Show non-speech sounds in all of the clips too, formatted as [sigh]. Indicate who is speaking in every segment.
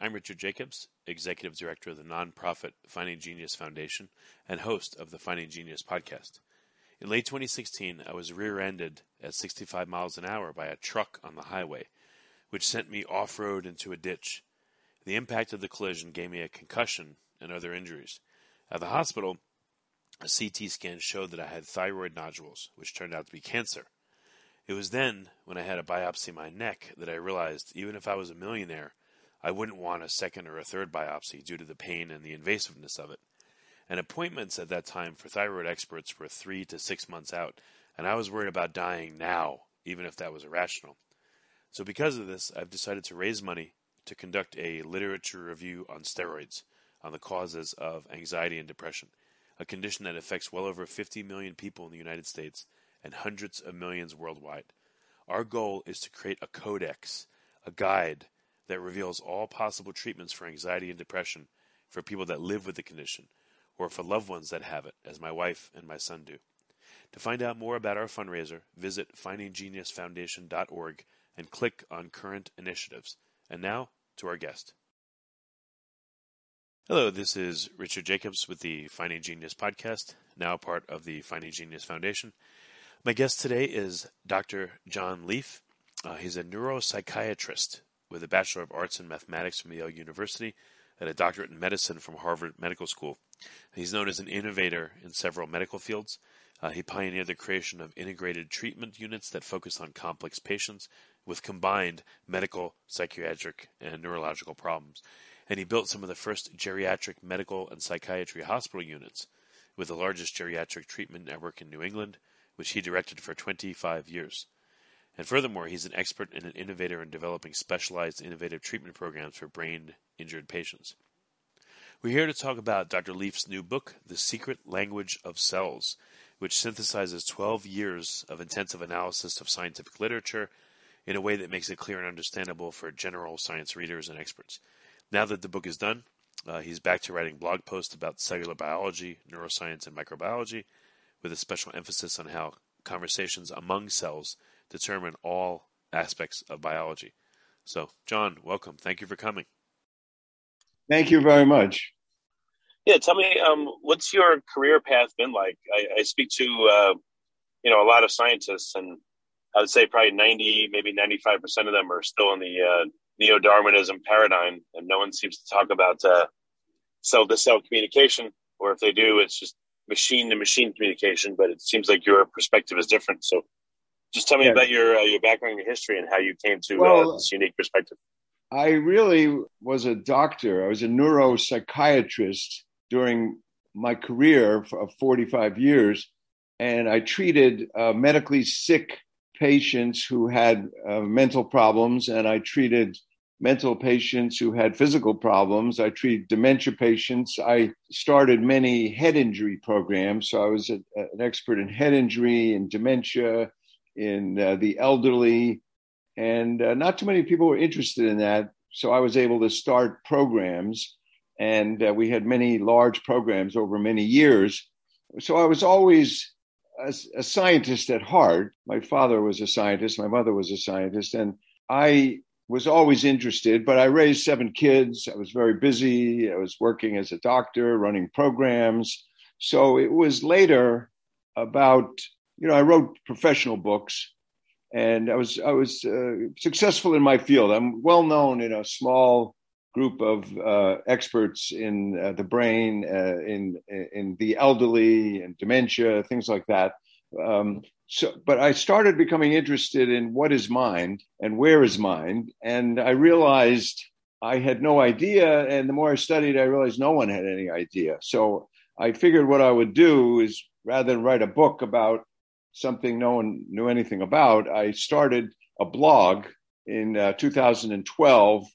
Speaker 1: I'm Richard Jacobs, Executive Director of the nonprofit Finding Genius Foundation and host of the Finding Genius podcast. In late 2016, I was rear ended at 65 miles an hour by a truck on the highway, which sent me off road into a ditch. The impact of the collision gave me a concussion and other injuries. At the hospital, a CT scan showed that I had thyroid nodules, which turned out to be cancer. It was then, when I had a biopsy of my neck, that I realized even if I was a millionaire, I wouldn't want a second or a third biopsy due to the pain and the invasiveness of it. And appointments at that time for thyroid experts were three to six months out, and I was worried about dying now, even if that was irrational. So, because of this, I've decided to raise money to conduct a literature review on steroids on the causes of anxiety and depression, a condition that affects well over 50 million people in the United States and hundreds of millions worldwide. Our goal is to create a codex, a guide that reveals all possible treatments for anxiety and depression for people that live with the condition or for loved ones that have it, as my wife and my son do. To find out more about our fundraiser, visit findinggeniusfoundation.org and click on current initiatives. And now to our guest. Hello, this is Richard Jacobs with the Finding Genius podcast, now part of the Finding Genius Foundation. My guest today is Dr. Jon Lieff. Uh, he's a neuropsychiatrist with a Bachelor of Arts in Mathematics from Yale University and a doctorate in medicine from Harvard Medical School. He's known as an innovator in several medical fields. Uh, he pioneered the creation of integrated treatment units that focus on complex patients with combined medical, psychiatric, and neurological problems. And he built some of the first geriatric medical and psychiatry hospital units, with the largest geriatric treatment network in New England, which he directed for 25 years. And furthermore, he's an expert and an innovator in developing specialized innovative treatment programs for brain injured patients. We're here to talk about Dr. Lieff's new book, The Secret Language of Cells, which synthesizes 12 years of intensive analysis of scientific literature in a way that makes it clear and understandable for general science readers and experts. Now that the book is done, uh, he's back to writing blog posts about cellular biology, neuroscience, and microbiology, with a special emphasis on how conversations among cells determine all aspects of biology. So, Jon, welcome. Thank you for coming.
Speaker 2: Thank you very much.
Speaker 1: Yeah, tell me, um, what's your career path been like? I, I speak to, uh, you know, a lot of scientists, and I would say probably ninety, maybe ninety-five percent of them are still in the uh, neo-Darwinism paradigm, and no one seems to talk about uh, cell-to-cell communication, or if they do, it's just machine-to-machine communication. But it seems like your perspective is different. So, just tell me yeah. about your uh, your background, your history, and how you came to uh, well, uh, this unique perspective.
Speaker 2: I really was a doctor. I was a neuropsychiatrist during my career of 45 years, and I treated uh, medically sick patients who had uh, mental problems, and I treated mental patients who had physical problems. I treated dementia patients. I started many head injury programs, so I was a, an expert in head injury and dementia in uh, the elderly, and uh, not too many people were interested in that. So I was able to start programs, and uh, we had many large programs over many years. So I was always a, a scientist at heart. My father was a scientist, my mother was a scientist, and I was always interested, but I raised seven kids. I was very busy. I was working as a doctor, running programs. So it was later about you know, I wrote professional books, and I was I was uh, successful in my field. I'm well known in a small group of uh, experts in uh, the brain, uh, in in the elderly, and dementia, things like that. Um, so, but I started becoming interested in what is mind and where is mind, and I realized I had no idea. And the more I studied, I realized no one had any idea. So I figured what I would do is rather than write a book about something no one knew anything about, I started a blog in uh, 2012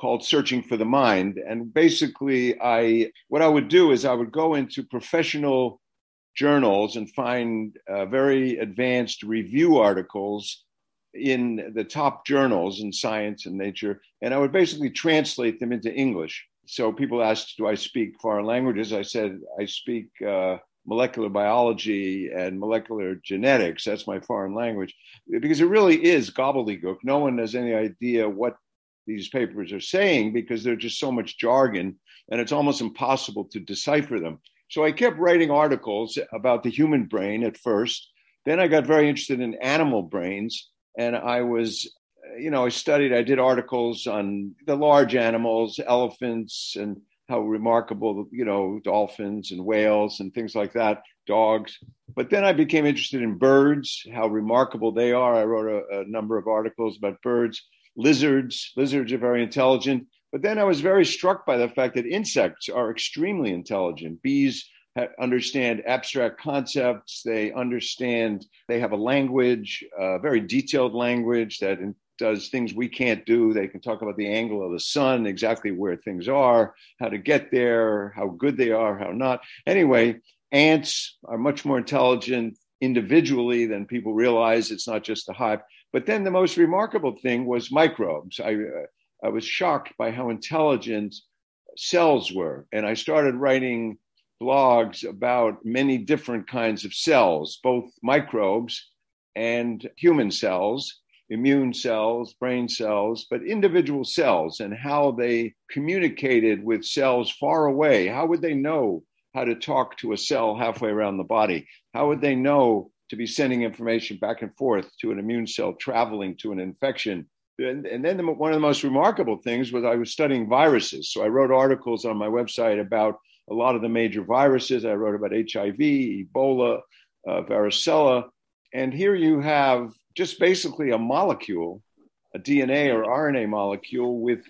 Speaker 2: called Searching for the Mind. And basically, I what I would do is I would go into professional journals and find uh, very advanced review articles in the top journals in science and nature, and I would basically translate them into English. So people asked, "Do I speak foreign languages?" I said, "I speak." Uh, molecular biology and molecular genetics. That's my foreign language because it really is gobbledygook. No one has any idea what these papers are saying because there's just so much jargon and it's almost impossible to decipher them. So I kept writing articles about the human brain at first. Then I got very interested in animal brains and I was you know, I studied, I did articles on the large animals, elephants and how remarkable, you know, dolphins and whales and things like that, dogs. But then I became interested in birds, how remarkable they are. I wrote a, a number of articles about birds, lizards. Lizards are very intelligent. But then I was very struck by the fact that insects are extremely intelligent. Bees understand abstract concepts. They understand, they have a language, a very detailed language that does things we can't do. They can talk about the angle of the sun, exactly where things are, how to get there, how good they are, how not. Anyway, ants are much more intelligent individually than people realize. It's not just the hive. But then the most remarkable thing was microbes. I, uh, I was shocked by how intelligent cells were. And I started writing blogs about many different kinds of cells, both microbes and human cells immune cells, brain cells, but individual cells and how they communicated with cells far away. How would they know how to talk to a cell halfway around the body? How would they know to be sending information back and forth to an immune cell traveling to an infection? And, and then the, one of the most remarkable things was I was studying viruses. So I wrote articles on my website about a lot of the major viruses. I wrote about HIV, Ebola, uh, varicella. And here you have just basically a molecule, a DNA or RNA molecule with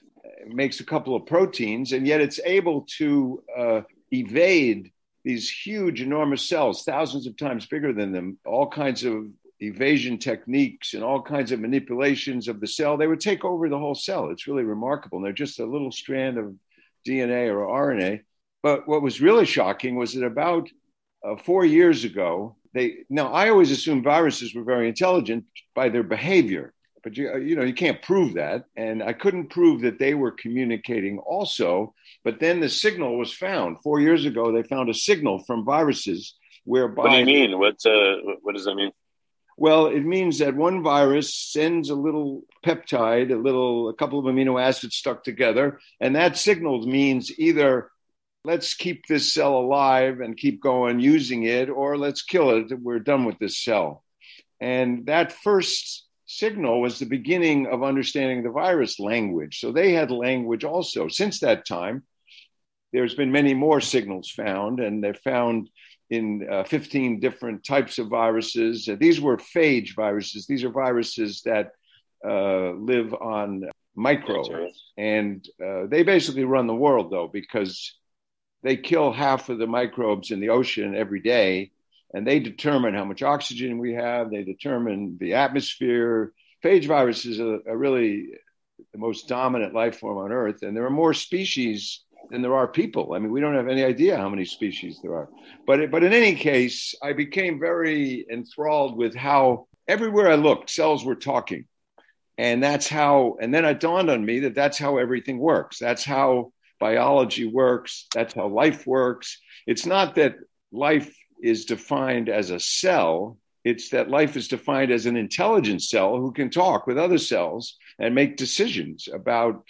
Speaker 2: makes a couple of proteins, and yet it's able to uh, evade these huge, enormous cells, thousands of times bigger than them, all kinds of evasion techniques and all kinds of manipulations of the cell. They would take over the whole cell. It's really remarkable. And they're just a little strand of DNA or RNA. But what was really shocking was that about uh, four years ago, they now I always assumed viruses were very intelligent by their behavior, but you you know you can't prove that, and I couldn't prove that they were communicating also. But then the signal was found four years ago. They found a signal from viruses whereby.
Speaker 3: What do you mean? What uh, what does that mean?
Speaker 2: Well, it means that one virus sends a little peptide, a little, a couple of amino acids stuck together, and that signal means either let's keep this cell alive and keep going using it, or let's kill it. We're done with this cell. And that first signal was the beginning of understanding the virus language. So they had language also. Since that time, there's been many more signals found, and they're found in uh, 15 different types of viruses. Uh, these were phage viruses. These are viruses that uh, live on microbes, and uh, they basically run the world, though, because they kill half of the microbes in the ocean every day, and they determine how much oxygen we have. They determine the atmosphere. Phage viruses are, are really the most dominant life form on Earth, and there are more species than there are people. I mean, we don't have any idea how many species there are. But but in any case, I became very enthralled with how everywhere I looked, cells were talking, and that's how. And then it dawned on me that that's how everything works. That's how biology works. That's how life works. It's not that life is defined as a cell, it's that life is defined as an intelligent cell who can talk with other cells and make decisions about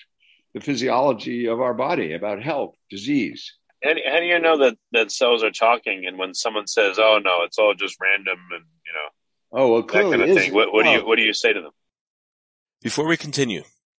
Speaker 2: the physiology of our body, about health, disease.
Speaker 3: How do, how do you know that, that cells are talking? And when someone says, "Oh no, it's all just random," and you know,
Speaker 2: oh well, clearly
Speaker 3: that kind of thing, what, what
Speaker 2: well,
Speaker 3: do you what do you say to them? Before we continue,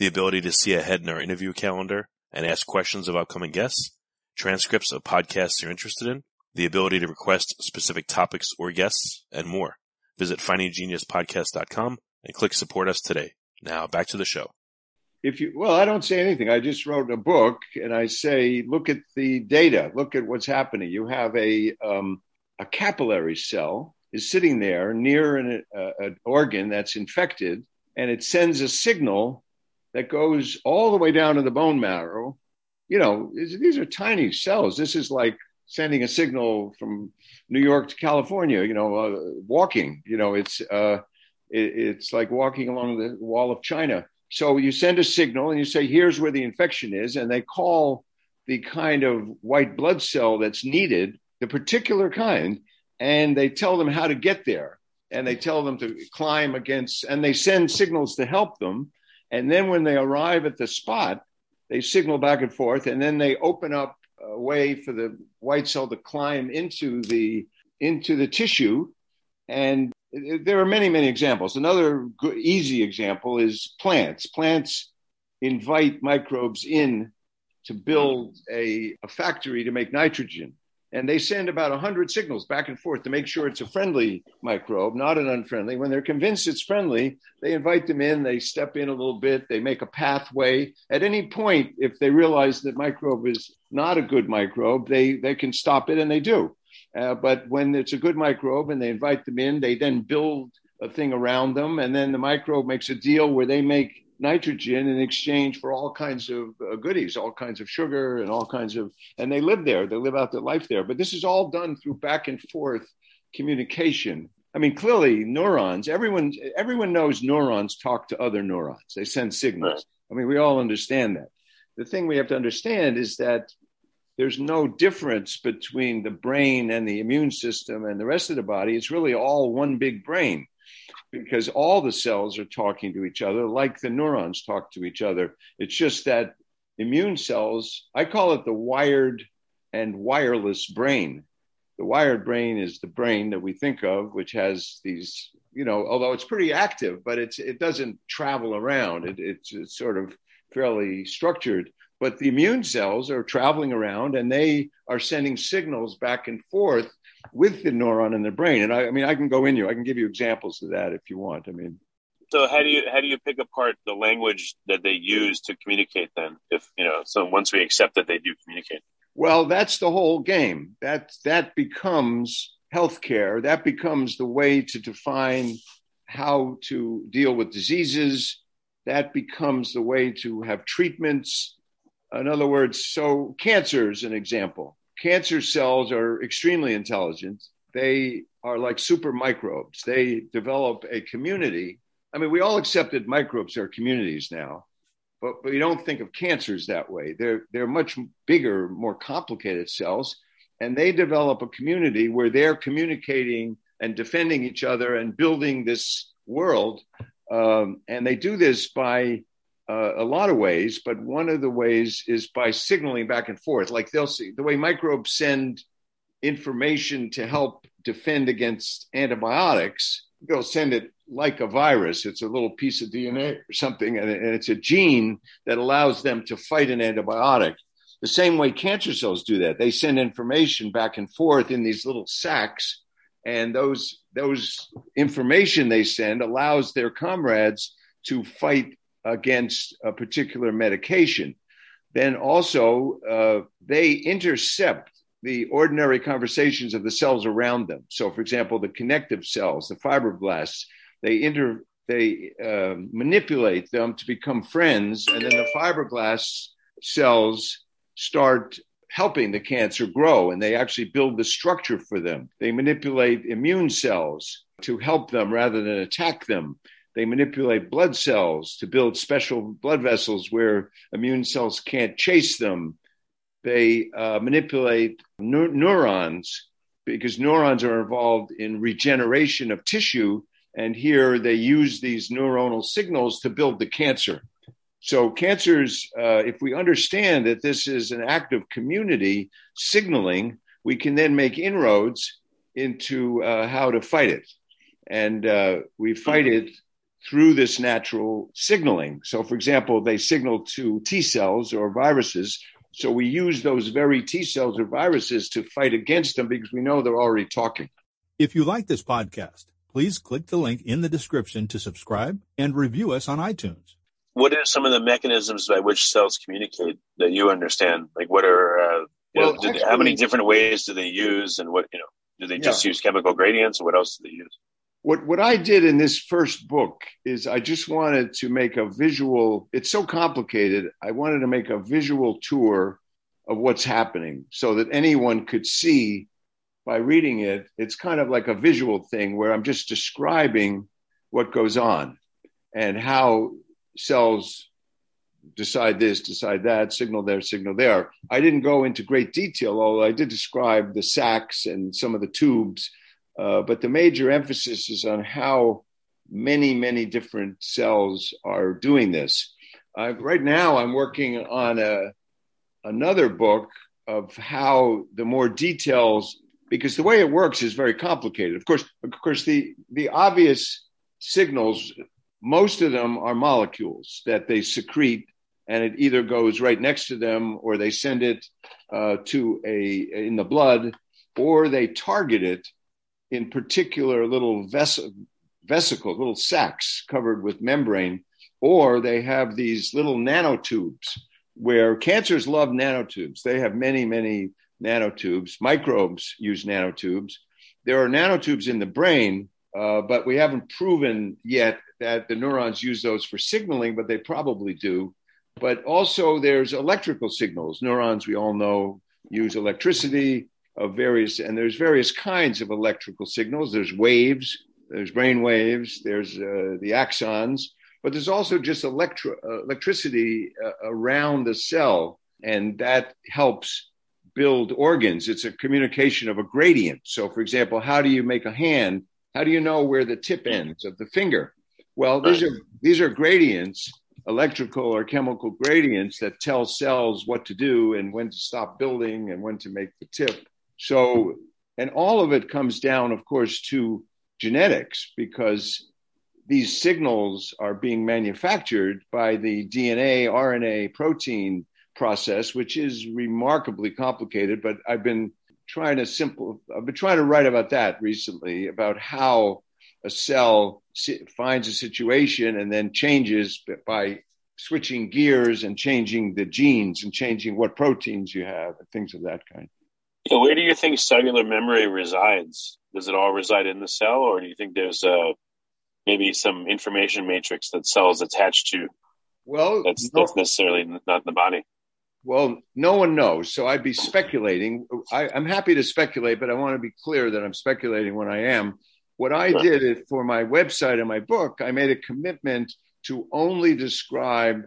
Speaker 3: the ability to see ahead in our interview calendar and ask questions of upcoming guests, transcripts of podcasts you're interested in, the ability to request specific topics or guests, and more. Visit findinggeniuspodcast.com and click support us today. Now back to the show.
Speaker 2: If you, well, I don't say anything. I just wrote a book and I say, look at the data, look at what's happening. You have a, um, a capillary cell is sitting there near an, uh, an organ that's infected and it sends a signal that goes all the way down to the bone marrow. You know, these are tiny cells. This is like sending a signal from New York to California. You know, uh, walking. You know, it's uh, it, it's like walking along the wall of China. So you send a signal and you say, "Here's where the infection is," and they call the kind of white blood cell that's needed, the particular kind, and they tell them how to get there, and they tell them to climb against, and they send signals to help them, and then when they arrive at the spot, they signal back and forth, and then they open up a way for the white cell to climb into the into the tissue. And there are many many examples. Another good, easy example is plants. Plants invite microbes in to build a, a factory to make nitrogen and they send about 100 signals back and forth to make sure it's a friendly microbe, not an unfriendly. When they're convinced it's friendly, they invite them in, they step in a little bit, they make a pathway. At any point, if they realize that microbe is not a good microbe, they, they can stop it, and they do. Uh, but when it's a good microbe and they invite them in, they then build a thing around them, and then the microbe makes a deal where they make nitrogen in exchange for all kinds of uh, goodies, all kinds of sugar and all kinds of, and they live there. They live out their life there. But this is all done through back and forth communication. I mean, clearly neurons, everyone, everyone knows neurons talk to other neurons. They send signals. I mean, we all understand that. The thing we have to understand is that there's no difference between the brain and the immune system and the rest of the body. It's really all one big brain because all the cells are talking to each other like the neurons talk to each other. It's just that immune cells, I call it the wired and wireless brain. The wired brain is the brain that we think of, which has these, you know, although it's pretty active, but it's it doesn't travel around. It, it's, it's sort of fairly structured. But the immune cells are traveling around and they are sending signals back and forth with the neuron in the brain. And I, I mean, I can go in you. I can give you examples of that if you want. I mean,
Speaker 3: so how do you how do you pick apart the language that they use to communicate? Then, if you know, so once we accept that they do communicate.
Speaker 2: Well, that's the whole game. That that becomes healthcare. That becomes the way to define how to deal with diseases. That becomes the way to have treatments. In other words, so cancer is an example cancer cells are extremely intelligent. They are like super microbes. They develop a community. I mean, we all accepted microbes are communities now, but, but we don't think of cancers that way. They're, they're much bigger, more complicated cells, and they develop a community where they're communicating and defending each other and building this world. Um, and they do this by uh, a lot of ways, but one of the ways is by signaling back and forth. Like they'll see the way microbes send information to help defend against antibiotics, they'll send it like a virus. It's a little piece of DNA or something, and it's a gene that allows them to fight an antibiotic. The same way cancer cells do that. They send information back and forth in these little sacs, and those those information they send allows their comrades to fight against a particular medication, then also uh, they intercept the ordinary conversations of the cells around them. So, for example, the connective cells, the fibroblasts, they inter they uh, manipulate them to become friends, and then the fibroblast cells start helping the cancer grow, and they actually build the structure for them. They manipulate immune cells to help them rather than attack them. They manipulate blood cells to build special blood vessels where immune cells can't chase them. They uh, manipulate ne- neurons because neurons are involved in regeneration of tissue. And here they use these neuronal signals to build the cancer. So, cancers, uh, if we understand that this is an act of community signaling, we can then make inroads into uh, how to fight it. And uh, we fight it through this natural signaling. So, for example, they signal to T cells or viruses. So we use those very T cells or viruses to fight against them because we know they're already talking.
Speaker 4: If you like this podcast, please click the link in the description to subscribe and review us on iTunes.
Speaker 3: What are some of the mechanisms by which cells communicate that you understand? Like, what are uh, well, know, actually, how many different ways do they use, and what you know? Do they just yeah. use chemical gradients, or what else do they use?
Speaker 2: What what I did in this first book is I just wanted to make a visual. It's so complicated. I wanted to make a visual tour of what's happening so that anyone could see by reading it. It's kind of like a visual thing where I'm just describing what goes on and how cells decide this, decide that, signal there, signal there. I didn't go into great detail, although I did describe the sacs and some of the tubes uh, but the major emphasis is on how many, many different cells are doing this. Uh, right now, I'm working on a, another book of how the more details, because the way it works is very complicated. Of course, of course, the, the obvious signals, most of them are molecules that they secrete and it either goes right next to them or they send it uh, to a in the blood or they target it in particular little ves- vesicles, little sacs covered with membrane, or they have these little nanotubes where cancers love nanotubes. They have many, many nanotubes. Microbes use nanotubes. There are nanotubes in the brain, uh, but we haven't proven yet that the neurons use those for signaling, but they probably do. But also, there's electrical signals. Neurons, we all know, use electricity of various, and there's various kinds of electrical signals. There's waves, there's brain waves, there's uh, the axons, but there's also just electro- uh, electricity uh, around the cell, and that helps build organs. It's a communication of a gradient. So, for example, how do you make a hand? How do you know where the tip ends of the finger? Well, these are these are gradients, electrical or chemical gradients that tell cells what to do and when to stop building and when to make the tip. So, and all of it comes down, of course, to genetics because these signals are being manufactured by the DNA, RNA, protein process, which is remarkably complicated. But I've been trying to simple, I've been trying to write about that recently about how a cell finds a situation and then changes by switching gears and changing the genes and changing what proteins you have and things of that kind.
Speaker 3: Yeah, where do you think cellular memory resides? Does it all reside in the cell, or do you think there's uh, maybe some information matrix that cells attached to?
Speaker 2: Well,
Speaker 3: that's, no, that's necessarily not in the body.
Speaker 2: Well, no one knows, so I'd be speculating. I, am happy to speculate, but I want to be clear that I'm speculating when I am. What I did for my website and my book, I made a commitment to only describe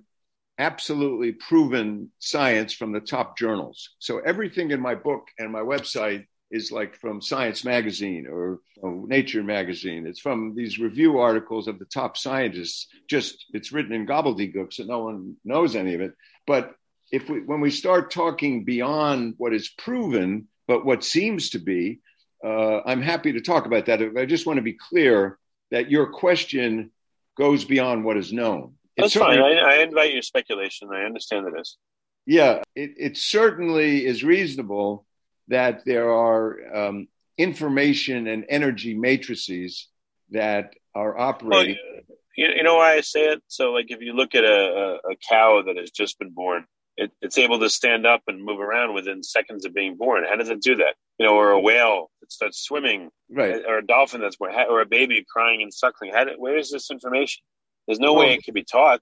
Speaker 2: absolutely proven science from the top journals. So everything in my book and my website is like from Science Magazine or Nature Magazine. It's from these review articles of the top scientists. Just it's written in gobbledygook, so no one knows any of it. But if we, when we start talking beyond what is proven, but what seems to be, uh, I'm happy to talk about that. I just want to be clear that your question goes beyond what is known.
Speaker 3: That's fine. I, I, invite your speculation. I understand it is.
Speaker 2: Yeah, it, it certainly is reasonable that there are um, information and energy matrices that are operating. Well,
Speaker 3: you, you, know why I say it? So, like, if you look at a, a, a cow that has just been born, it, it's able to stand up and move around within seconds of being born. How does it do that? You know, or a whale that starts swimming,
Speaker 2: right?
Speaker 3: Or a dolphin that's born, or a baby crying and suckling. How do, where is this information? There's no well, way it could be taught.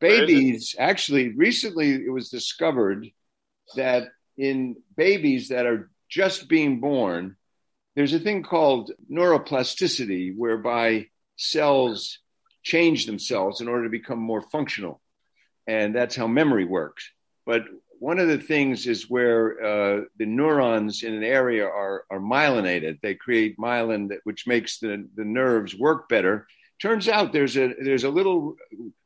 Speaker 2: Babies, actually, recently it was discovered that in babies that are just being born, there's a thing called neuroplasticity, whereby cells change themselves in order to become more functional. And that's how memory works. But one of the things is where uh, the neurons in an area are, are myelinated. They create myelin, that, which makes the, the nerves work better turns out there's a there's a little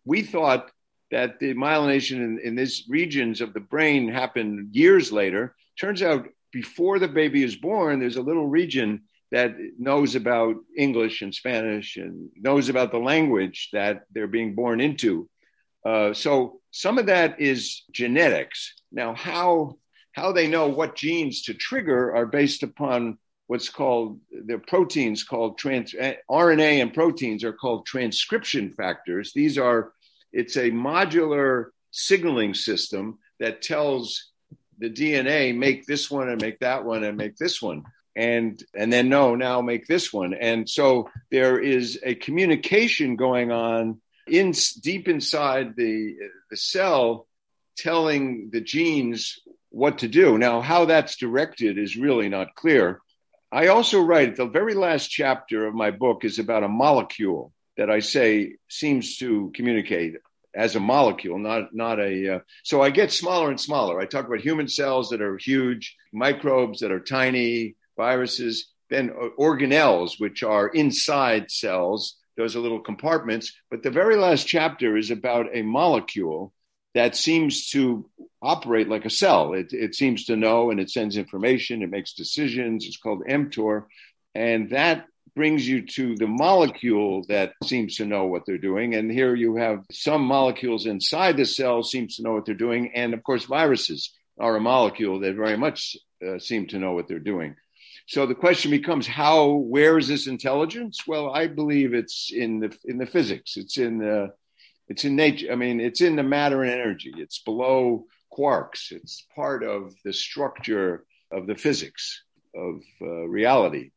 Speaker 2: we thought that the myelination in, in these regions of the brain happened years later turns out before the baby is born, there's a little region that knows about English and Spanish and knows about the language that they're being born into. Uh, so some of that is genetics. Now, how how they know what genes to trigger are based upon what's called the proteins called trans eh, RNA and proteins are called transcription factors. These are it's a modular signaling system that tells the DNA make this one and make that one and make this one and and then no now make this one. And so there is a communication going on in deep inside the the cell telling the genes what to do. Now how that's directed is really not clear i also write the very last chapter of my book is about a molecule that i say seems to communicate as a molecule, not not a. Uh, so I get smaller and smaller. I talk about human cells that are huge, microbes that are tiny, viruses, then organelles, which are inside cells. Those are little compartments. But the very last chapter is about a molecule that seems to operate like a cell. It, it seems to know and it sends information, it makes decisions. It's called mTOR. And that brings you to the molecule that seems to know what they're doing. And here you have some molecules inside the cell seems to know what they're doing. And of course, viruses are a molecule that very much uh, seem to know what they're doing. So the question becomes how where is this intelligence? Well, I believe it's in the in the physics. It's in the it's in nature. I mean, it's in the matter and energy. It's below quarks. It's part of the structure of the physics of uh, reality.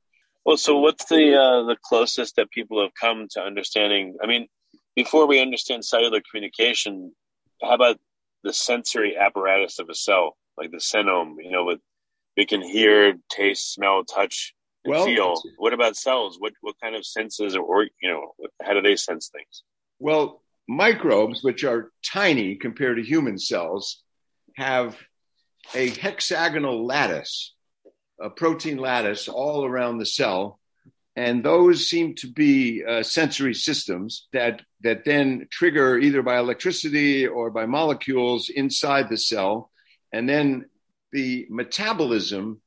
Speaker 3: Well, so what's the uh, the closest that people have come to understanding? I mean, before we understand cellular communication, how about the sensory apparatus of a cell, like the senome? You know, with we can hear, taste, smell, touch, and well, feel. What about cells? What what kind of senses or, or you know how do they sense things?
Speaker 2: Well, microbes, which are tiny compared to human cells, have a hexagonal lattice a protein lattice all around the cell. And those seem to be uh, sensory systems that, that then trigger either by electricity or by molecules inside the cell. And then the metabolism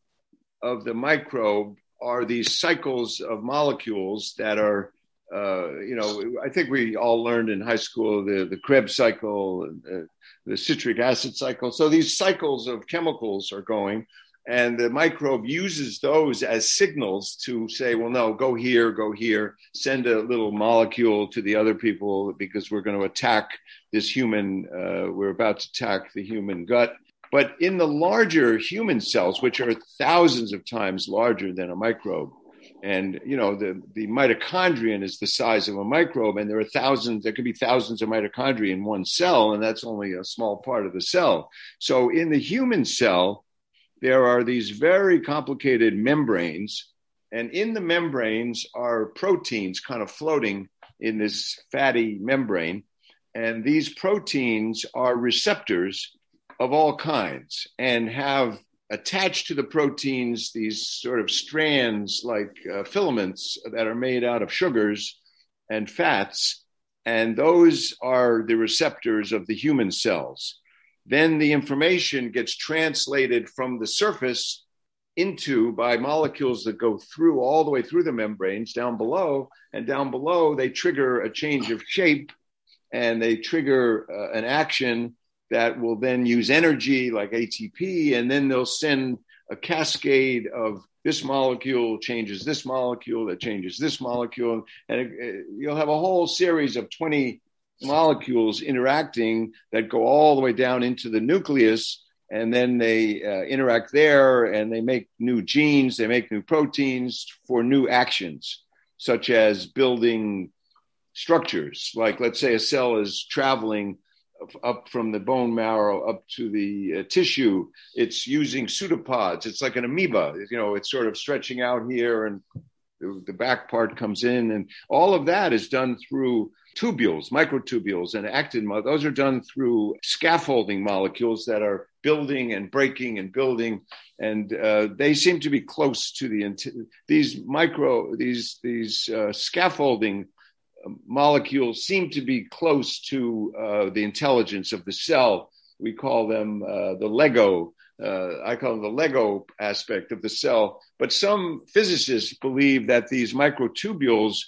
Speaker 2: of the microbe are these cycles of molecules that are, uh, you know, I think we all learned in high school the, the Krebs cycle, uh, the citric acid cycle. So these cycles of chemicals are going and the microbe uses those as signals to say, well, no, go here, go here, send a little molecule to the other people because we're going to attack this human, uh, we're about to attack the human gut. But in the larger human cells, which are thousands of times larger than a microbe, and you know the, the mitochondrion is the size of a microbe and there are thousands there could be thousands of mitochondria in one cell and that's only a small part of the cell so in the human cell there are these very complicated membranes, and in the membranes are proteins kind of floating in this fatty membrane. And these proteins are receptors of all kinds and have attached to the proteins these sort of strands like uh, filaments that are made out of sugars and fats. And those are the receptors of the human cells. Then the information gets translated from the surface into by molecules that go through all the way through the membranes down below. And down below, they trigger a change of shape and they trigger uh, an action that will then use energy like ATP. And then they'll send a cascade of this molecule changes this molecule that changes this molecule. And it, it, you'll have a whole series of 20 molecules interacting that go all the way down into the nucleus and then they uh, interact there and they make new genes they make new proteins for new actions such as building structures like let's say a cell is traveling up from the bone marrow up to the uh, tissue it's using pseudopods it's like an amoeba you know it's sort of stretching out here and the, the back part comes in and all of that is done through tubules, microtubules, and actin. Those are done through scaffolding molecules that are building and breaking and building, and uh, they seem to be close to the these micro these these uh, scaffolding molecules seem to be close to uh, the intelligence of the cell. We call them uh, the Lego uh, I call them the Lego aspect of the cell. But some physicists believe that these microtubules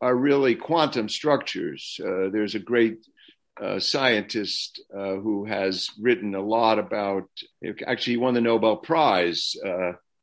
Speaker 2: are really quantum structures. Uh, there's a great uh, scientist uh, who has written a lot about, actually, he won the Nobel Prize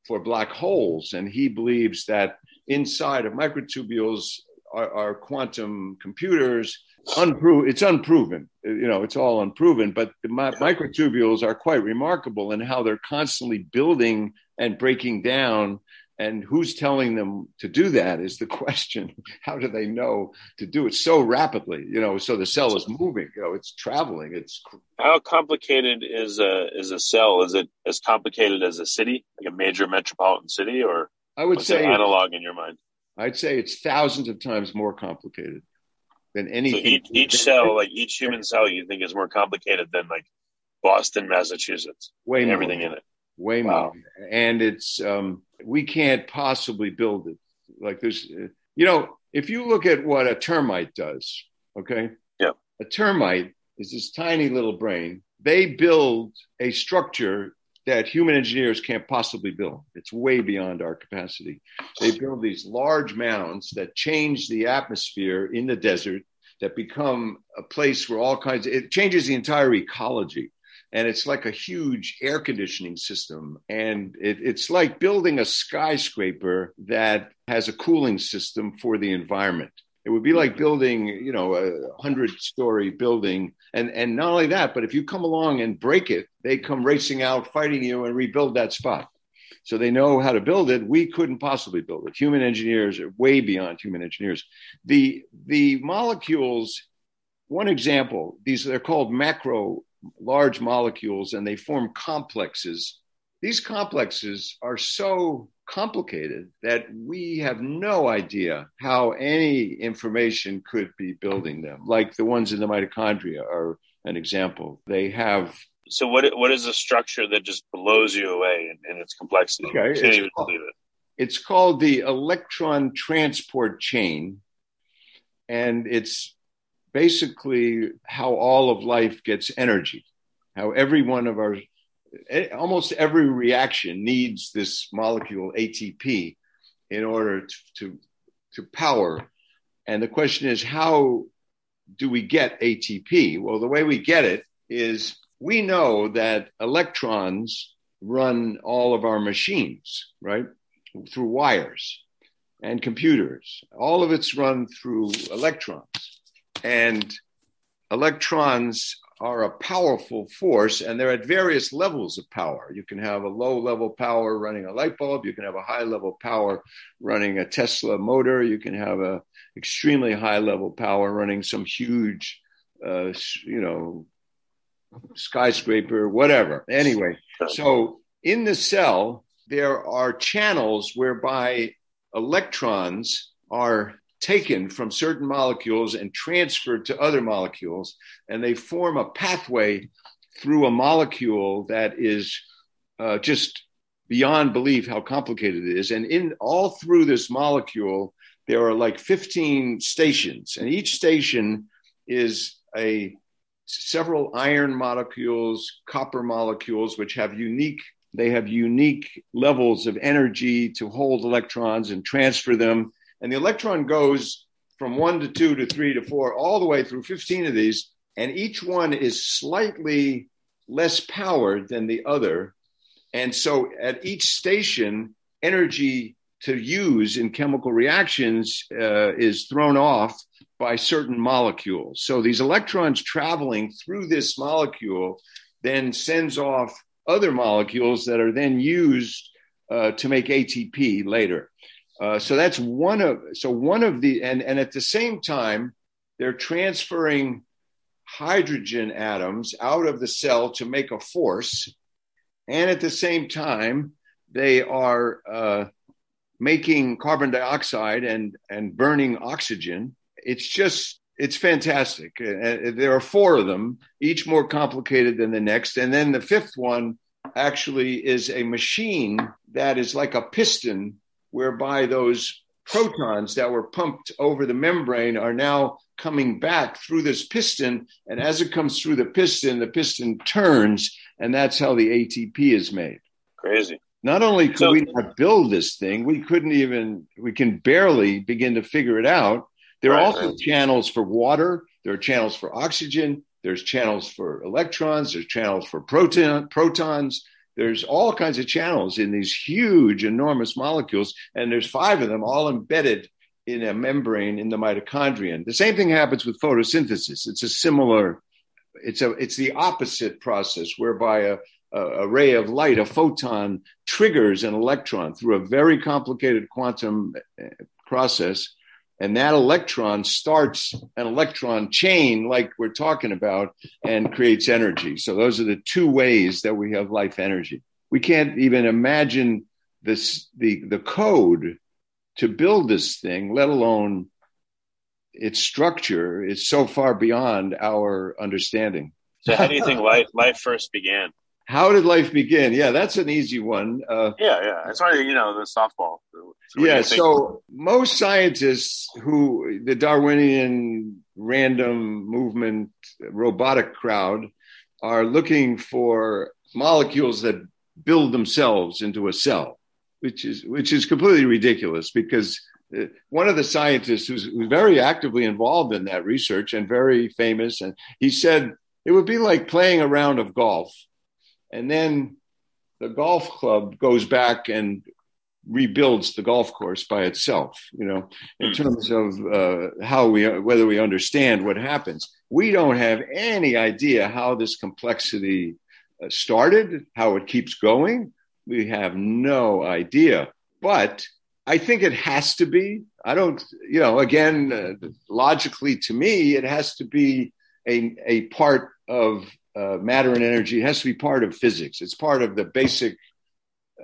Speaker 2: for black holes, and he believes that inside of microtubules are, are quantum computers. Unproven, it's unproven. You know, it's all unproven. But the mi- microtubules are quite remarkable in how they're constantly building and breaking down. And who's telling them to do that is the [laughs] question. How do they know to do it so rapidly? You know, so the cell is moving. You know, it's traveling. It's
Speaker 3: how complicated is a is a cell? Is it as complicated as a city, like a major metropolitan city, or
Speaker 2: I would say
Speaker 3: analog in your mind?
Speaker 2: I'd say it's thousands of times more complicated than anything. So
Speaker 3: each, each cell, like each human cell, you think is more complicated than like Boston, Massachusetts.
Speaker 2: Way more.
Speaker 3: Everything in it.
Speaker 2: Way wow. more. And it's um, we can't possibly build it. Like there's, you know, if you look at what a termite does, okay?
Speaker 3: Yeah.
Speaker 2: A termite is this tiny little brain. They build a structure that human engineers can't possibly build. It's way beyond our capacity. They build these large mounds that change the atmosphere in the desert that become a place where all kinds of, it changes the entire ecology. And it's like a huge air conditioning system. And it, it's like building a skyscraper that has a cooling system for the environment. It would be like building, you know, a hundred story building. And, and not only that, but if you come along and break it, they come racing out, fighting you and rebuild that spot. So they know how to build it. We couldn't possibly build it. Human engineers are way beyond human engineers. The, the molecules, one example, these they're called macro large molecules and they form complexes. These complexes are so complicated that we have no idea how any information could be building them. Like the ones in the mitochondria are an example. They have.
Speaker 3: So what what is a structure that just blows you away in, in its complexity? Okay, you can't even called, believe it.
Speaker 2: It's called the electron transport chain, and it's basically how all of life gets energy. How every one of our almost every reaction needs this molecule ATP in order to, to, to power. And the question is, how do we get ATP? Well, the way we get it is we know that electrons run all of our machines, right? Through wires and computers. All of it's run through electrons. And electrons are a powerful force and they're at various levels of power. You can have a low level power running a light bulb. You can have a high level power running a Tesla motor. You can have a extremely high level power running some huge, uh, you know, skyscraper, whatever. Anyway, so in the cell, there are channels whereby electrons are taken from certain molecules and transferred to other molecules, and they form a pathway through a molecule that is uh, just beyond belief how complicated it is. And in all through this molecule, there are like 15 stations, and each station is a several iron molecules, copper molecules, which have unique they have unique levels of energy to hold electrons and transfer them and the electron goes from one to two to three to four, all the way through 15 of these. And each one is slightly less powered than the other. And so at each station, energy to use in chemical reactions uh, is thrown off by certain molecules. So these electrons traveling through this molecule then sends off other molecules that are then used uh, to make ATP later. Uh, so that's one of so one of the and and at the same time they're transferring hydrogen atoms out of the cell to make a force, and at the same time they are uh, making carbon dioxide and and burning oxygen. It's just it's fantastic. Uh, there are four of them, each more complicated than the next, and then the fifth one actually is a machine that is like a piston whereby those protons that were pumped over the membrane are now coming back through this piston. And as it comes through the piston, the piston turns, and that's how the ATP is made.
Speaker 3: Crazy.
Speaker 2: Not only could so, we not build this thing, we couldn't even, we can barely begin to figure it out. There are right, also right. channels for water, there are channels for oxygen, there's channels for electrons, there's channels for proton, protons. There's all kinds of channels in these huge, enormous molecules, and there's five of them all embedded in a membrane in the mitochondrion. The same thing happens with photosynthesis. It's a similar, it's a, it's the opposite process whereby a, a, ray of light, a photon, triggers an electron through a very complicated quantum uh, process. And that electron starts an electron chain, like we're talking about, and creates energy. So, those are the two ways that we have life energy. We can't even imagine this, the, the code to build this thing, let alone its structure, is so far beyond our understanding.
Speaker 3: So, how do you think life life first began?
Speaker 2: How did life begin? Yeah, that's an easy one.
Speaker 3: Uh, yeah, yeah. It's why you know the softball.
Speaker 2: Yeah. So most scientists who the Darwinian random movement robotic crowd are looking for molecules that build themselves into a cell, which is which is completely ridiculous because uh, one of the scientists who's, who's very actively involved in that research and very famous, and he said it would be like playing a round of golf and then the golf club goes back and rebuilds the golf course by itself you know in hmm. terms of uh, how we whether we understand what happens we don't have any idea how this complexity uh, started how it keeps going we have no idea but i think it has to be i don't you know again uh, logically to me it has to be a, a part of uh, matter and energy. It has to be part of physics. It's part of the basic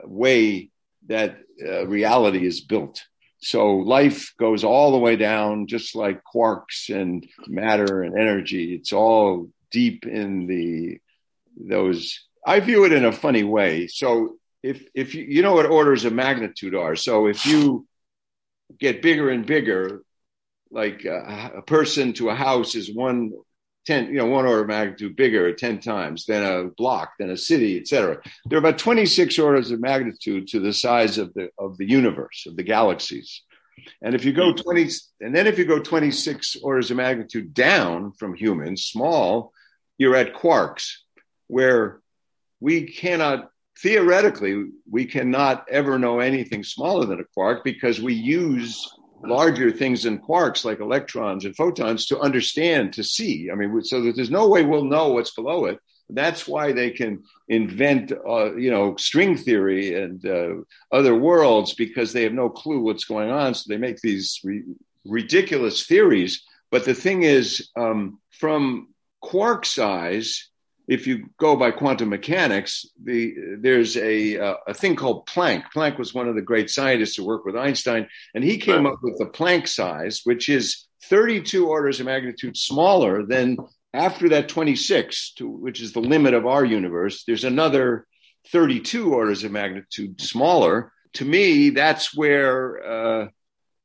Speaker 2: way that uh, reality is built. So life goes all the way down, just like quarks and matter and energy. It's all deep in the those. I view it in a funny way. So if if you, you know what orders of magnitude are, so if you get bigger and bigger, like a, a person to a house is one 10, you know, one order of magnitude bigger 10 times than a block, than a city, et cetera. There are about 26 orders of magnitude to the size of the, of the universe, of the galaxies. And if you go 20, and then if you go 26 orders of magnitude down from humans, small, you're at quarks, where we cannot, theoretically, we cannot ever know anything smaller than a quark because we use larger things than quarks like electrons and photons to understand to see. I mean so that there's no way we'll know what's below it. That's why they can invent uh, you know string theory and uh, other worlds because they have no clue what's going on. So they make these re- ridiculous theories. But the thing is um, from quark size if you go by quantum mechanics, the, there's a, uh, a thing called Planck. Planck was one of the great scientists who worked with Einstein, and he came up with the Planck size, which is 32 orders of magnitude smaller than after that 26, to, which is the limit of our universe. There's another 32 orders of magnitude smaller. To me, that's where uh,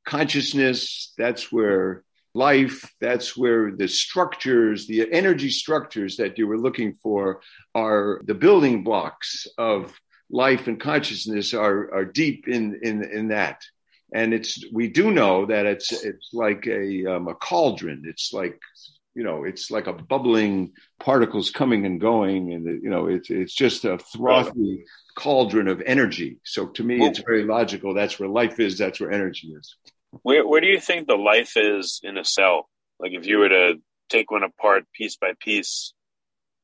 Speaker 2: consciousness, that's where life. That's where the structures, the energy structures that you were looking for are the building blocks of life and consciousness are, are deep in, in, in that. And it's, we do know that it's, it's like a, um, a cauldron. It's like, you know, it's like a bubbling particles coming and going. And, you know, it's, it's just a frothy cauldron of energy. So to me, it's very logical. That's where life is. That's where energy is.
Speaker 3: Where where do you think the life is in a cell? Like if you were to take one apart piece by piece.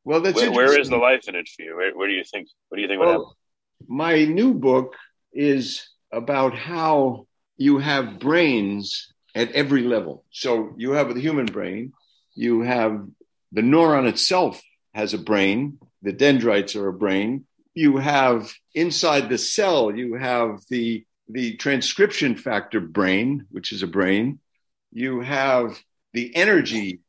Speaker 2: Well, that's
Speaker 3: where, where is the life in it for you? Where, where do you think? What do you think well,
Speaker 2: My new book is about how you have brains at every level. So you have the human brain, you have the neuron itself has a brain, the dendrites are a brain. You have inside the cell, you have the the transcription factor brain, which is a brain. You have the energy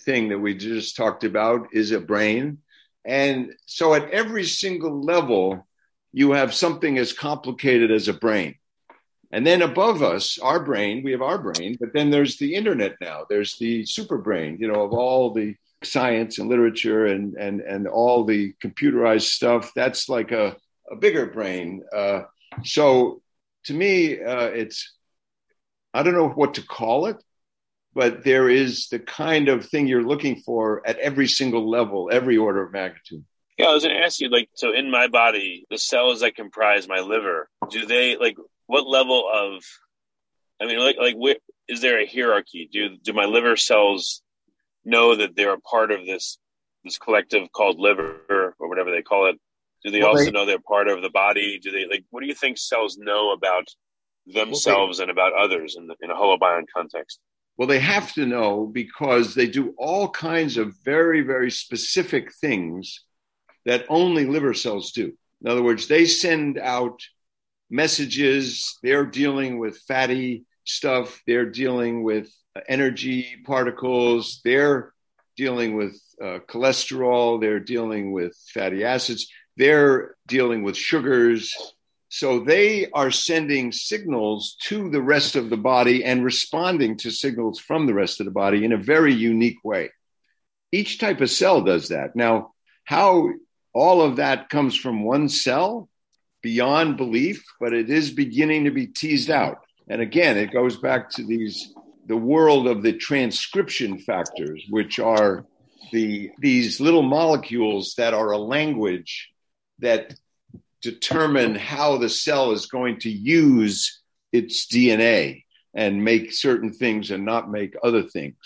Speaker 2: thing that we just talked about is a brain. And so at every single level, you have something as complicated as a brain. And then above us, our brain, we have our brain, but then there's the internet now. There's the super brain, you know, of all the science and literature and and and all the computerized stuff. That's like a, a bigger brain. Uh, so to me, uh, it's I don't know what to call it, but there is the kind of thing you're looking for at every single level, every order of magnitude.
Speaker 3: Yeah, I was going to ask you, like, so in my body, the cells that comprise my liver, do they like what level of? I mean, like, like, wh- is there a hierarchy? Do do my liver cells know that they're a part of this this collective called liver or whatever they call it? Do they well, also they, know they're part of the body? Do they like? What do you think cells know about themselves well, they, and about others in, the, in a holobiont context?
Speaker 2: Well, they have to know because they do all kinds of very, very specific things that only liver cells do. In other words, they send out messages. They're dealing with fatty stuff. They're dealing with energy particles. They're dealing with uh, cholesterol. They're dealing with fatty acids. They're dealing with sugars. So they are sending signals to the rest of the body and responding to signals from the rest of the body in a very unique way. Each type of cell does that. Now, how all of that comes from one cell beyond belief, but it is beginning to be teased out. And again, it goes back to these the world of the transcription factors, which are the these little molecules that are a language that determine how the cell is going to use its DNA and make certain things and not make other things.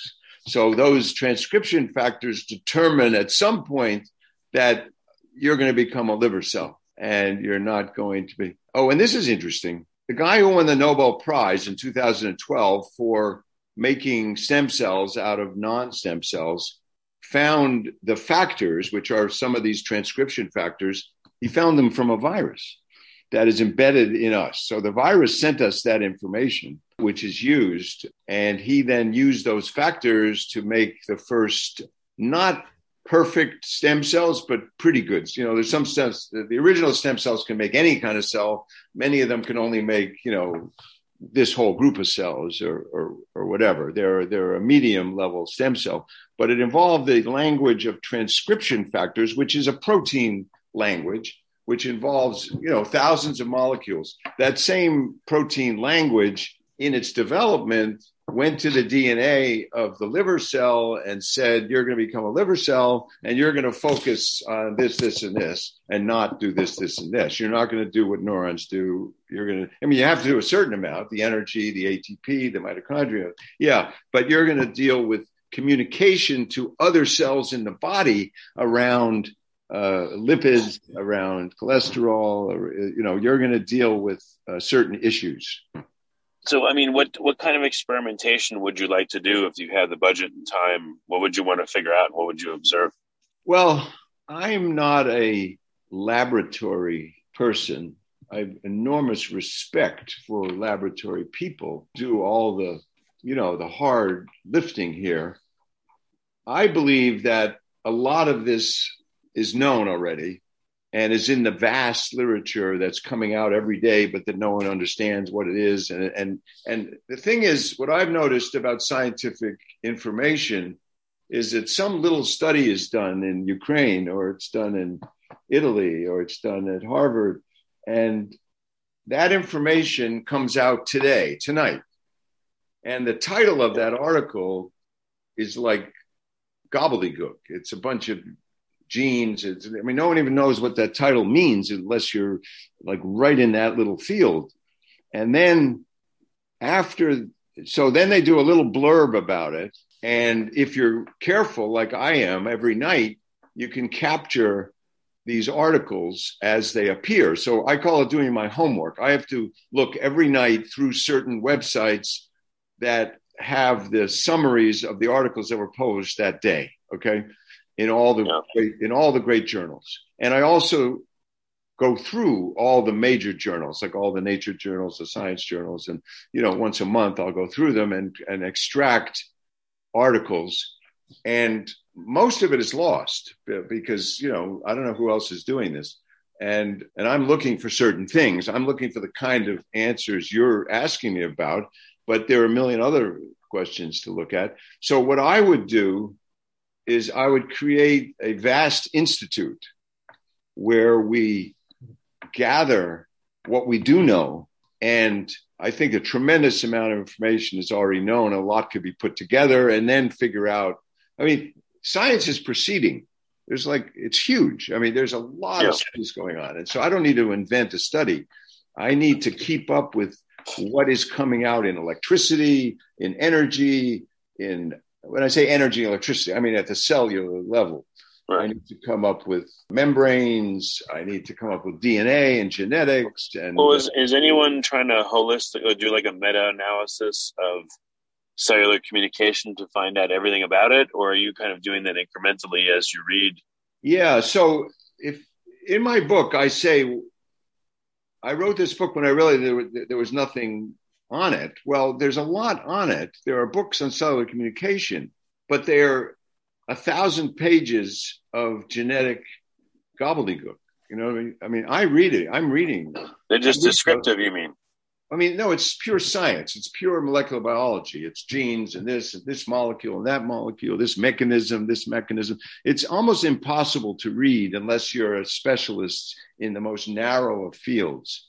Speaker 2: So those transcription factors determine at some point that you're going to become a liver cell and you're not going to be. Oh, and this is interesting. The guy who won the Nobel Prize in 2012 for making stem cells out of non stem cells found the factors, which are some of these transcription factors, he found them from a virus that is embedded in us. So the virus sent us that information, which is used, and he then used those factors to make the first not perfect stem cells, but pretty good. You know, there's some stems, the original stem cells can make any kind of cell. Many of them can only make, you know, this whole group of cells or, or, or whatever. They're, they're a medium level stem cell, but it involved the language of transcription factors, which is a protein language, which involves you know thousands of molecules. That same protein language in its development went to the DNA of the liver cell and said, You're going to become a liver cell and you're going to focus on this, this, and this, and not do this, this, and this. You're not going to do what neurons do. You're going to, I mean, you have to do a certain amount the energy, the ATP, the mitochondria. Yeah, but you're going to deal with communication to other cells in the body around uh, lipids, around cholesterol, or, you know, you're going to deal with uh, certain issues.
Speaker 3: So, I mean, what what kind of experimentation would you like to do if you had the budget and time? What would you want to figure out? What would you observe?
Speaker 2: Well, I'm not a laboratory person. I have enormous respect for laboratory people. Do all the, you know, the hard lifting here. I believe that a lot of this is known already and is in the vast literature that's coming out every day, but that no one understands what it is. And, and, and the thing is, what I've noticed about scientific information is that some little study is done in Ukraine or it's done in Italy or it's done at Harvard. And that information comes out today, tonight. And the title of that article is like gobbledygook. It's a bunch of genes. It's, I mean, no one even knows what that title means unless you're like right in that little field. And then after, so then they do a little blurb about it. And if you're careful, like I am every night, you can capture these articles as they appear. So I call it doing my homework. I have to look every night through certain websites that have the summaries of the articles that were published that day. Okay in all the yeah. great, in all the great journals. And I also go through all the major journals, like all the nature journals, the science journals, and you know, once a month I'll go through them and and extract articles. And most of it is lost because you know I don't know who else is doing this. and and I'm looking for certain things. I'm looking for the kind of answers you're asking me about, but there are a million other questions to look at. So what I would do is I would create a vast institute where we gather what we do know and I think a tremendous amount of information is already known. A lot could be put together and then figure out. I mean, science is proceeding. There's like, it's huge. I mean, there's a lot yeah. of studies going on. And so I don't need to invent a study. I need to keep up with what is coming out in electricity, in energy, in when I say energy and electricity, I mean at the cellular level. Right. I need to come up with membranes. I need to come up with DNA and genetics. And
Speaker 3: well, is, is anyone trying to holistically uh, do like a meta analysis of cellular communication to find out everything about it, or are you kind of doing that incrementally as you read?
Speaker 2: Yeah. So if in my book I say I wrote this book when I realized there, there was nothing on it. Well, there's a lot on it. There are books on cellular communication, but they're a thousand pages of genetic gobbledygook. You know, I mean, I mean, I read it. I'm reading.
Speaker 3: They're just descriptive. You mean?
Speaker 2: I mean, no, it's pure science. It's pure molecular biology. It's genes and this and this molecule and that molecule, this mechanism, this mechanism. It's almost impossible to read unless you're a specialist in the most narrow of fields.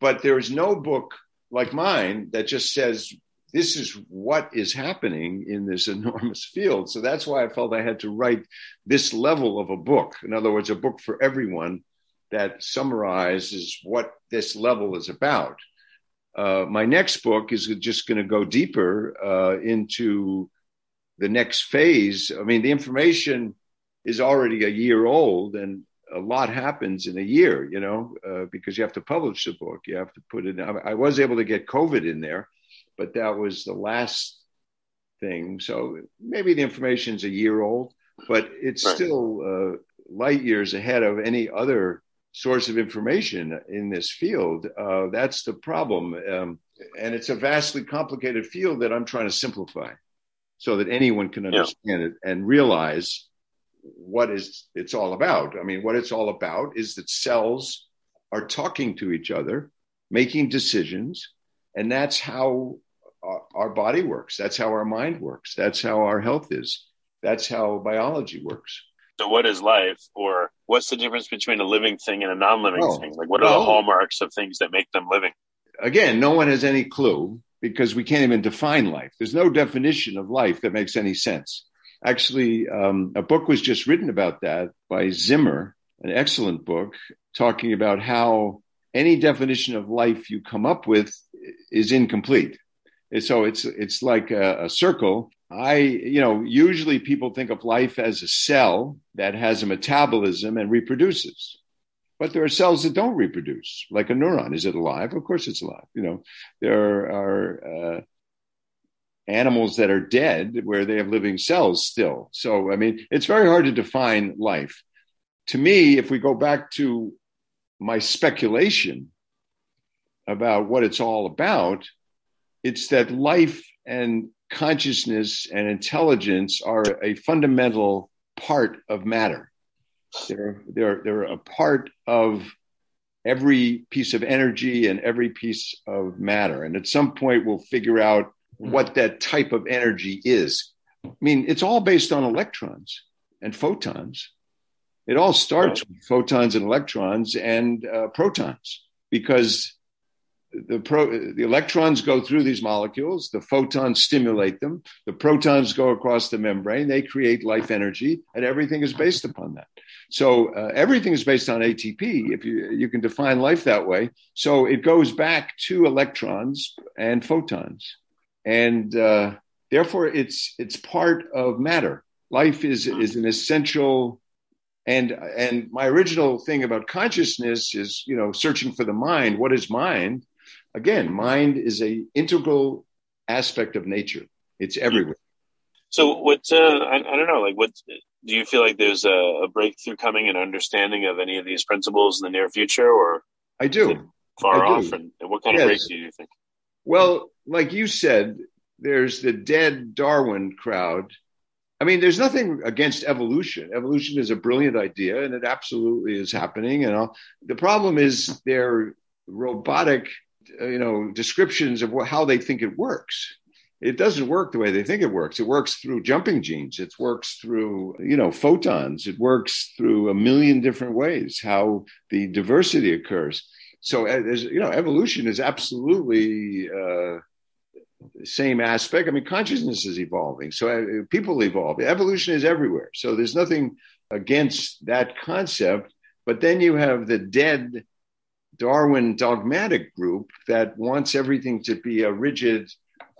Speaker 2: But there is no book like mine that just says this is what is happening in this [laughs] enormous field. So that's why I felt I had to write this level of a book. In other words, a book for everyone that summarizes what this level is about. Uh, my next book is just going to go deeper uh, into the next phase. I mean, the information is already a year old, and a lot happens in a year, you know, uh, because you have to publish the book. You have to put it. I, I was able to get COVID in there but that was the last thing. So maybe the information's a year old, but it's right. still uh, light years ahead of any other source of information in this field. Uh, that's the problem. Um, and it's a vastly complicated field that I'm trying to simplify so that anyone can understand yeah. it and realize what is it's all about. I mean, what it's all about is that cells are talking to each other, making decisions, and that's how our, our body works. That's how our mind works. That's how our health is. That's how biology works.
Speaker 3: So, what is life, or what's the difference between a living thing and a non-living oh, thing? Like, what are the hallmarks of things that make them living?
Speaker 2: Again, no one has any clue because we can't even define life. There's no definition of life that makes any sense. Actually, um, a book was just written about that by Zimmer, an excellent book, talking about how any definition of life you come up with is incomplete. And so it's it's like a, a circle. I, you know, usually people think of life as a cell that has a metabolism and reproduces. But there are cells that don't reproduce, like a neuron. Is it alive? Of course it's alive. You know, there are uh, animals that are dead where they have living cells still. So, I mean, it's very hard to define life. To me, if we go back to my speculation about what it's all about, it's that life and consciousness and intelligence are a fundamental part of matter. They're, they're, they're a part of every piece of energy and every piece of matter. And at some point, we'll figure out what that type of energy is. I mean, it's all based on electrons and photons. It all starts with photons and electrons and uh, protons because the pro, the electrons go through these molecules, the photons stimulate them, the protons go across the membrane, they create life energy, and everything is based upon that. So uh, everything is based on ATP, if you you can define life that way. So it goes back to electrons and photons, and uh, therefore it's it's part of matter. Life is is an essential and and my original thing about consciousness is you know searching for the mind what is mind again, mind is a integral aspect of nature. It's everywhere.
Speaker 3: So what? Uh, I, I, don't know. Like, what do you feel like? There's a, a, breakthrough coming in understanding of any of these principles in the near future, or
Speaker 2: I do
Speaker 3: far
Speaker 2: I
Speaker 3: off. And, and, what kind yes. of breakthrough do you think?
Speaker 2: Well, like you said, there's the dead Darwin crowd I mean, there's nothing against evolution. Evolution is a brilliant idea, and it absolutely is happening. And all. the problem is their robotic, uh, you know, descriptions of what, how they think it works. It doesn't work the way they think it works. It works through jumping genes. It works through, you know, photons. It works through a million different ways. How the diversity occurs. So, uh, you know, evolution is absolutely. Uh, same aspect. I mean, consciousness is evolving, so uh, people evolve. Evolution is everywhere, so there's nothing against that concept. But then you have the dead Darwin dogmatic group that wants everything to be a rigid.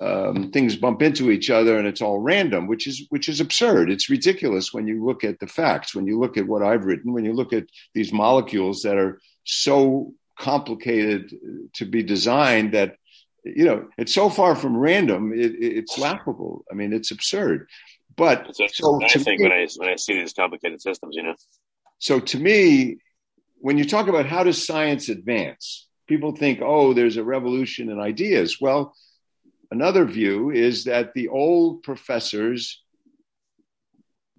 Speaker 2: Um, things bump into each other and it's all random, which is which is absurd. It's ridiculous when you look at the facts. When you look at what I've written, when you look at these molecules that are so complicated to be designed that you know, it's so far from random. It, it's laughable. I mean, it's absurd. But
Speaker 3: so I think me, when I when I see these complicated systems, you know.
Speaker 2: So to me, when you talk about how does science advance, people think, oh, there's a revolution in ideas. Well, another view is that the old professors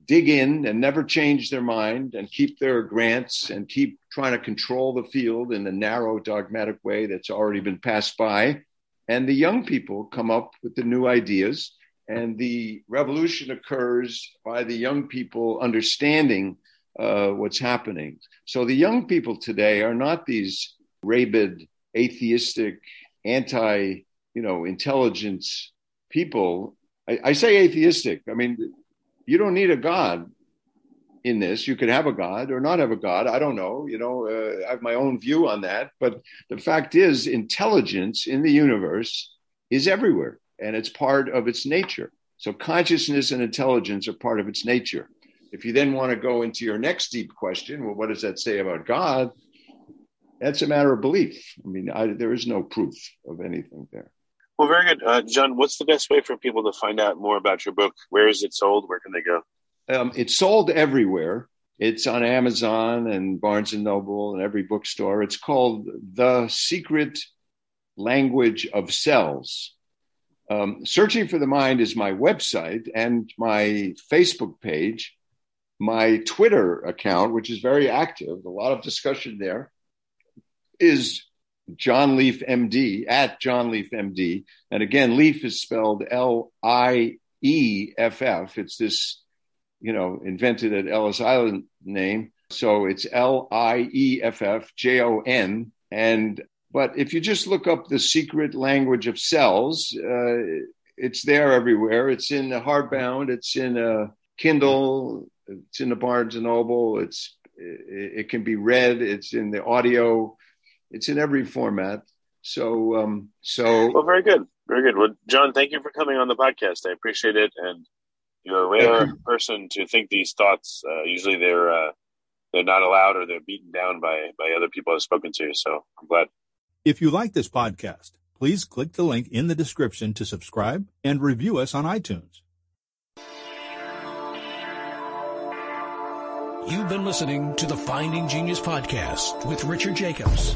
Speaker 2: dig in and never change their mind and keep their grants and keep trying to control the field in the narrow dogmatic way that's already been passed by and the young people come up with the new ideas and the revolution occurs by the young people understanding uh, what's happening. So the young people today are not these rabid atheistic anti you know intelligence people. I, I say atheistic. I mean you don't need a god in this. You could have a God or not have a God. I don't know. You know, uh, I have my own view on that. But the fact is, intelligence in the universe is everywhere and it's part of its nature. So consciousness and intelligence are part of its nature. If you then want to go into your next deep question, well, what does that say about God? That's a matter of belief. I mean, I, there is no proof of anything there.
Speaker 3: Well, very good. Uh, Jon, what's the best way for people to find out more about your book? Where is it sold? Where can they go?
Speaker 2: Um, it's sold everywhere. It's on Amazon and Barnes and Noble and every bookstore. It's called The Secret Language of Cells. Um, Searching for the Mind is my website and my Facebook page, my Twitter account, which is very active, a lot of discussion there, is Jon Lieff MD at Jon Lieff MD. And again, Lieff is spelled L I E F F. It's this you know, invented at Ellis Island name. So it's L I E F F J O N. And, but if you just look up the secret language of cells, uh, it's there everywhere. It's in the hardbound, it's in a Kindle, it's in the Barnes and Noble, it's, it, can be read, it's in the audio, it's in every format. So, um, so.
Speaker 3: Well, very good. Very good. Well, Jon, thank you for coming on the podcast. I appreciate it. And you're a rare person to think these thoughts. Uh, usually they're uh, they're not allowed or they're beaten down by by other people I've spoken to. So I'm glad.
Speaker 4: If you like this podcast, please click the link in the description to subscribe and review us on iTunes.
Speaker 5: You've been listening to the Finding Genius podcast with Richard Jacobs.